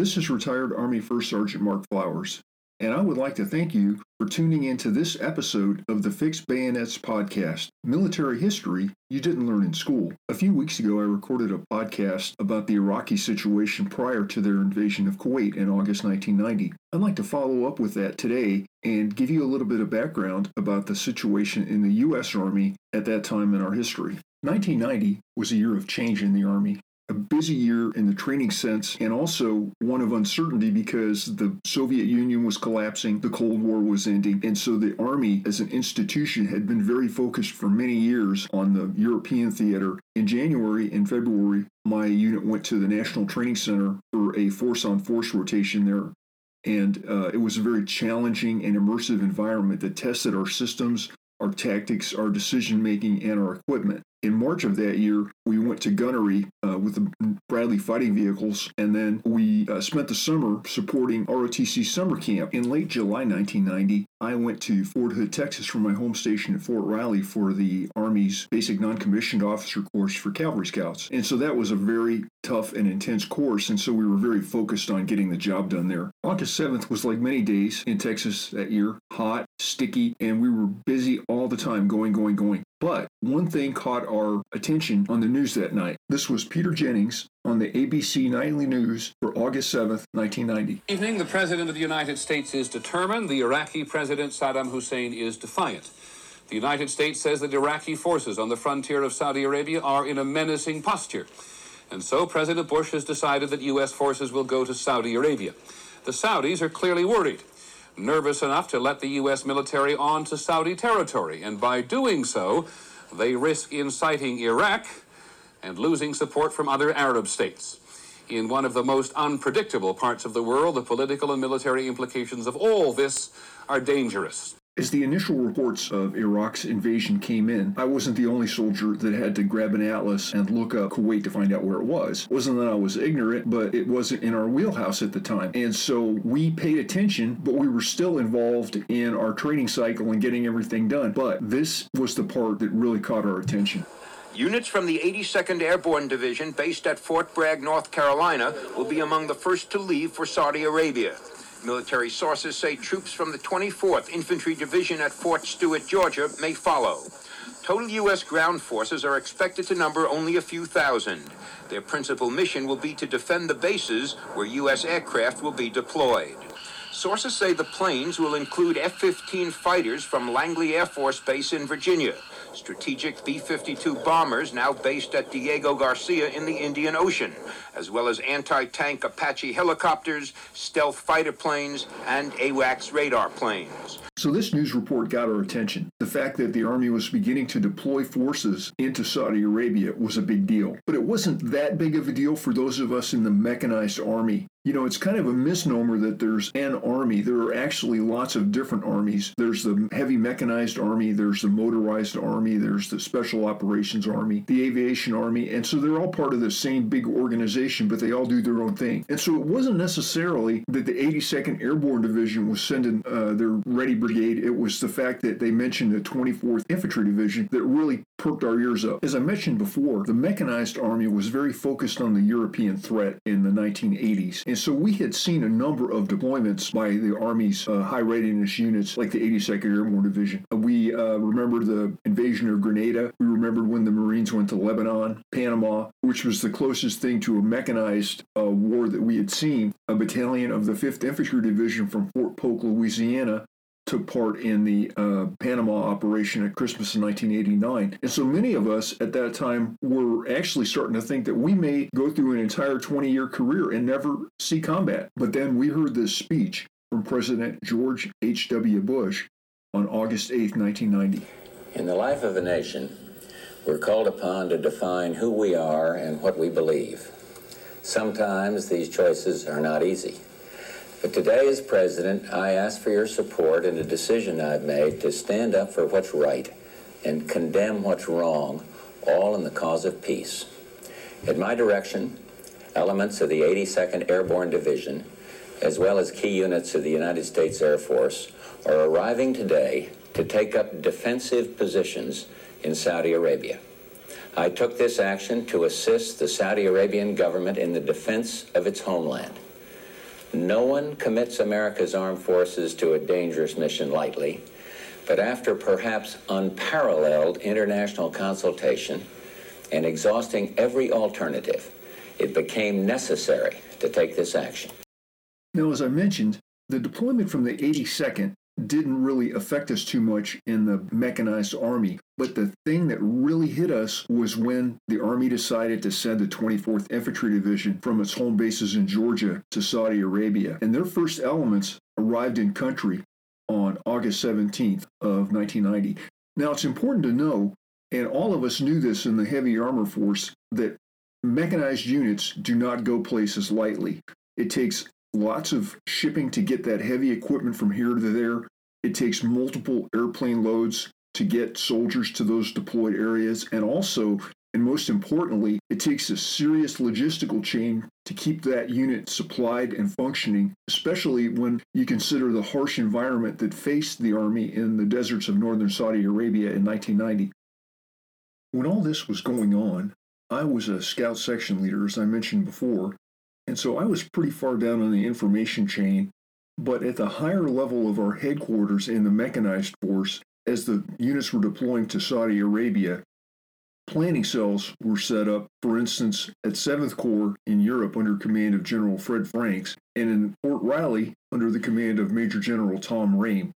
This is retired Army First Sergeant Mark Flowers, and I would like to thank you for tuning in to this episode of the Fixed Bayonets podcast, Military History You Didn't Learn in School. A few weeks ago, I recorded a podcast about the Iraqi situation prior to their invasion of Kuwait in August 1990. I'd like to follow up with that today and give you a little bit of background about the situation in the U.S. Army at that time in our history. 1990 was a year of change in the Army a busy year in the training sense and also one of uncertainty because the Soviet Union was collapsing, the Cold War was ending, and so the Army as an institution had been very focused for many years on the European theater. In January and February, my unit went to the National Training Center for a force on force rotation there. And uh, it was a very challenging and immersive environment that tested our systems, our tactics, our decision making, and our equipment in March of that year, we went to gunnery uh, with the Bradley fighting vehicles, and then we uh, spent the summer supporting ROTC summer camp. In late July 1990, I went to Fort Hood, Texas, from my home station at Fort Riley for the Army's basic non-commissioned officer course for Cavalry Scouts. And so that was a very tough and intense course, and so we were very focused on getting the job done there. August 7th was like many days in Texas that year, hot, sticky, and we were busy all the time, going, going, going. But one thing caught our attention on the news that night. This was Peter Jennings on the ABC Nightly News for August 7th, 1990. Evening, the President of the United States is determined. The Iraqi President Saddam Hussein is defiant. The United States says that Iraqi forces on the frontier of Saudi Arabia are in a menacing posture. And so President Bush has decided that U.S. forces will go to Saudi Arabia. The Saudis are clearly worried nervous enough to let the U.S. military onto Saudi territory, and by doing so, they risk inciting Iraq and losing support from other Arab states. In one of the most unpredictable parts of the world, the political and military implications of all this are dangerous. As the initial reports of Iraq's invasion came in, I wasn't the only soldier that had to grab an atlas and look up Kuwait to find out where it was. It wasn't that I was ignorant, but it wasn't in our wheelhouse at the time. And so we paid attention, but we were still involved in our training cycle and getting everything done. But this was the part that really caught our attention. Units from the 82nd Airborne Division, based at Fort Bragg, North Carolina, will be among the first to leave for Saudi Arabia. Military sources say troops from the 24th Infantry Division at Fort Stewart, Georgia, may follow. Total U.S. ground forces are expected to number only a few thousand. Their principal mission will be to defend the bases where U.S. aircraft will be deployed. Sources say the planes will include F 15 fighters from Langley Air Force Base in Virginia, strategic B 52 bombers now based at Diego Garcia in the Indian Ocean, as well as anti tank Apache helicopters, stealth fighter planes, and AWACS radar planes. So, this news report got our attention. The fact that the Army was beginning to deploy forces into Saudi Arabia was a big deal. But it wasn't that big of a deal for those of us in the mechanized army you know, it's kind of a misnomer that there's an army. There are actually lots of different armies. There's the heavy mechanized army, there's the motorized army, there's the special operations army, the aviation army, and so they're all part of the same big organization, but they all do their own thing. And so it wasn't necessarily that the 82nd Airborne Division was sending uh, their ready brigade. It was the fact that they mentioned the 24th Infantry Division that really perked our ears up. As I mentioned before, the mechanized army was very focused on the European threat in the 1980s. And so we had seen a number of deployments by the Army's uh, high readiness units, like the 82nd Airborne Division. Uh, we uh, remember the invasion of Grenada. We remembered when the Marines went to Lebanon, Panama, which was the closest thing to a mechanized uh, war that we had seen. A battalion of the 5th Infantry Division from Fort Polk, Louisiana, took part in the uh, Panama operation at Christmas in 1989. And so many of us at that time were actually starting to think that we may go through an entire 20 year career and never see combat. But then we heard this speech from President George H.W. Bush on August 8, 1990. In the life of a nation, we're called upon to define who we are and what we believe. Sometimes these choices are not easy. But today, as president, I ask for your support in a decision I've made to stand up for what's right and condemn what's wrong, all in the cause of peace. At my direction, elements of the 82nd Airborne Division, as well as key units of the United States Air Force, are arriving today to take up defensive positions in Saudi Arabia. I took this action to assist the Saudi Arabian government in the defense of its homeland. No one commits America's armed forces to a dangerous mission lightly, but after perhaps unparalleled international consultation and exhausting every alternative, it became necessary to take this action. Now, as I mentioned, the deployment from the 82nd didn't really affect us too much in the mechanized army. But the thing that really hit us was when the army decided to send the 24th Infantry Division from its home bases in Georgia to Saudi Arabia. And their first elements arrived in country on August 17th of 1990. Now it's important to know, and all of us knew this in the heavy armor force, that mechanized units do not go places lightly. It takes lots of shipping to get that heavy equipment from here to there. It takes multiple airplane loads to get soldiers to those deployed areas. And also, and most importantly, it takes a serious logistical chain to keep that unit supplied and functioning, especially when you consider the harsh environment that faced the Army in the deserts of northern Saudi Arabia in 1990. When all this was going on, I was a scout section leader, as I mentioned before, and so I was pretty far down on the information chain, but at the higher level of our headquarters in the mechanized force, as the units were deploying to Saudi Arabia, planning cells were set up, for instance, at 7th Corps in Europe under command of General Fred Franks, and in Fort Riley under the command of Major General Tom Rhame.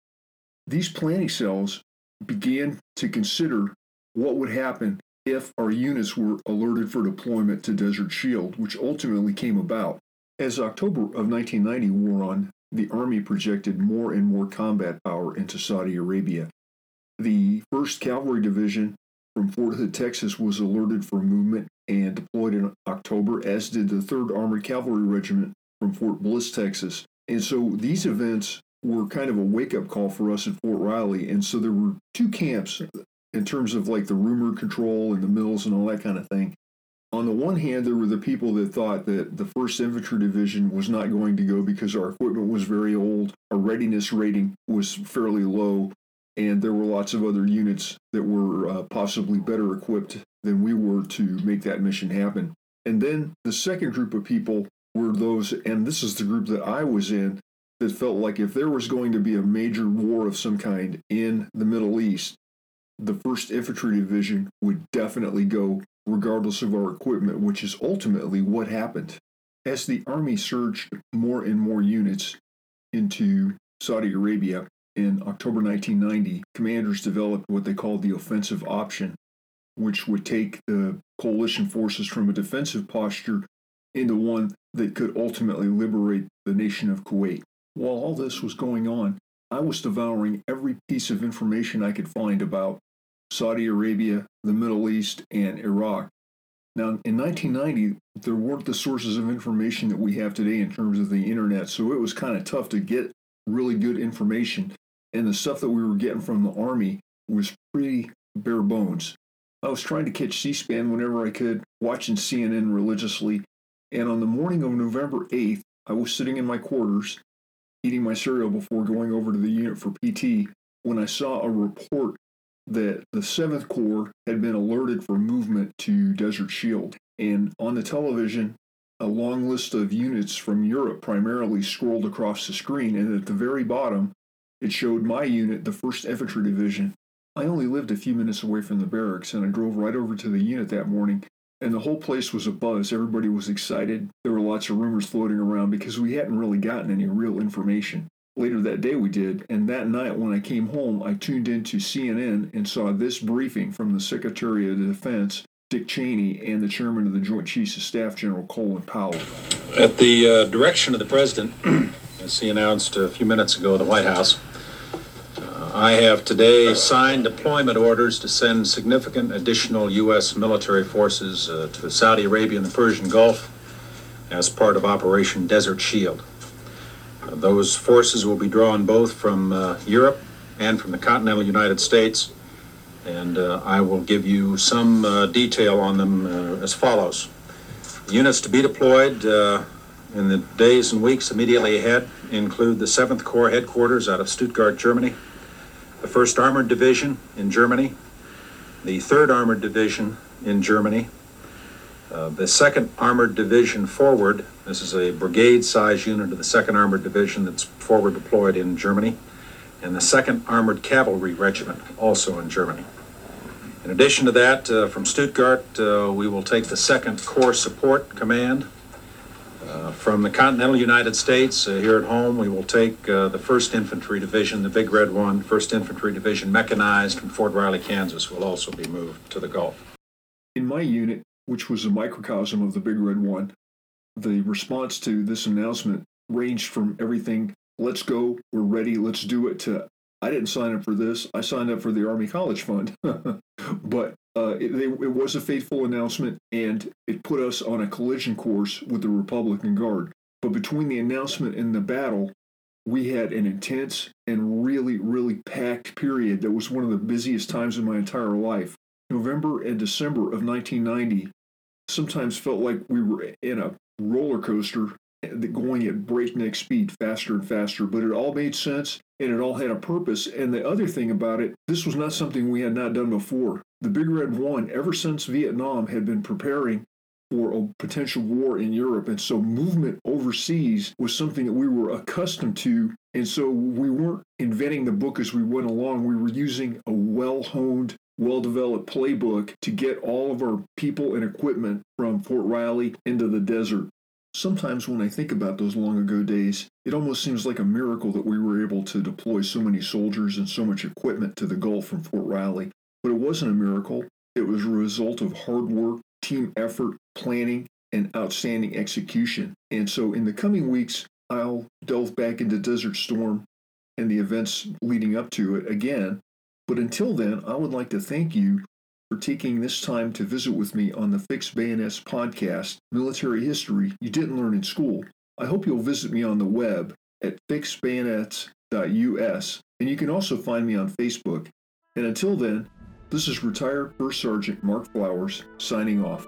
These planning cells began to consider what would happen if our units were alerted for deployment to Desert Shield, which ultimately came about. As October of 1990 wore on, the Army projected more and more combat power into Saudi Arabia. The 1st Cavalry Division from Fort Hood, Texas was alerted for movement and deployed in October, as did the 3rd Armored Cavalry Regiment from Fort Bliss, Texas. And so these events were kind of a wake up call for us at Fort Riley. And so there were two camps in terms of like the rumor control and the mills and all that kind of thing. On the one hand, there were the people that thought that the 1st Infantry Division was not going to go because our equipment was very old, our readiness rating was fairly low, and there were lots of other units that were uh, possibly better equipped than we were to make that mission happen. And then the second group of people were those, and this is the group that I was in, that felt like if there was going to be a major war of some kind in the Middle East, the 1st Infantry Division would definitely go regardless of our equipment, which is ultimately what happened. As the Army surged more and more units into Saudi Arabia in October 1990, commanders developed what they called the offensive option, which would take the coalition forces from a defensive posture into one that could ultimately liberate the nation of Kuwait. While all this was going on, I was devouring every piece of information I could find about Saudi Arabia, the Middle East, and Iraq. Now, in 1990, there weren't the sources of information that we have today in terms of the internet, so it was kind of tough to get really good information. And the stuff that we were getting from the Army was pretty bare bones. I was trying to catch C SPAN whenever I could, watching CNN religiously. And on the morning of November 8th, I was sitting in my quarters, eating my cereal before going over to the unit for PT, when I saw a report that the 7th Corps had been alerted for movement to Desert Shield. And on the television, a long list of units from Europe primarily scrolled across the screen. And at the very bottom, it showed my unit, the 1st Infantry Division. I only lived a few minutes away from the barracks, and I drove right over to the unit that morning. And the whole place was abuzz. Everybody was excited. There were lots of rumors floating around because we hadn't really gotten any real information. Later that day, we did. And that night, when I came home, I tuned into CNN and saw this briefing from the Secretary of Defense, Dick Cheney, and the Chairman of the Joint Chiefs of Staff, General Colin Powell. At the uh, direction of the President, as he announced a few minutes ago at the White House, uh, I have today signed deployment orders to send significant additional U.S. military forces uh, to Saudi Arabia and the Persian Gulf as part of Operation Desert Shield. Those forces will be drawn both from uh, Europe and from the continental United States, and uh, I will give you some uh, detail on them as follows. Units to be deployed in the days and weeks immediately ahead include the 7th Corps headquarters out of Stuttgart, Germany, the 1st Armored Division in Germany, the 3rd Armored Division in Germany, uh, the 2nd Armored Division forward. This is a brigade size unit of the 2nd Armored Division that's forward deployed in Germany, and the 2nd Armored Cavalry Regiment, also in Germany. In addition to that, uh, from Stuttgart, uh, we will take the 2nd Corps Support Command. Uh, from the continental United States, uh, here at home, we will take uh, the 1st Infantry Division, the Big Red One, 1st Infantry Division mechanized from Fort Riley, Kansas, will also be moved to the Gulf. In my unit, which was a microcosm of the Big Red One, the response to this announcement ranged from everything, let's go, we're ready, let's do it, to I didn't sign up for this. I signed up for the Army College Fund. but uh, it, it, was a fateful announcement, and it put us on a collision course with the Republican Guard. But between the announcement and the battle, we had an intense and really, really packed period that was one of the busiest times in my entire life. November and December of 1990 sometimes felt like we were in a roller coaster eh, going at breakneck speed, faster and faster, but it all made sense and it all had a purpose. And the other thing about it, this was not something we had not done before. The Big Red One, ever since Vietnam, had been preparing for a potential war in Europe. And so movement overseas was something that we were accustomed to. And so we weren't inventing the book as we went along. We were using a well honed, well developed playbook to get all of our people and equipment from Fort Riley into the desert. Sometimes when I think about those long ago days, it almost seems like a miracle that we were able to deploy so many soldiers and so much equipment to the Gulf from Fort Riley. But it wasn't a miracle. It was a result of hard work, team effort, planning, and outstanding execution. And so in the coming weeks, I'll delve back into Desert Storm and the events leading up to it again. But until then, I would like to thank you for taking this time to visit with me on the Fixed Bayonets podcast, Military History You Didn't Learn in School. I hope you'll visit me on the web at fixedbayonets.us, and you can also find me on Facebook. And until then, this is retired First Sergeant Mark Flowers signing off.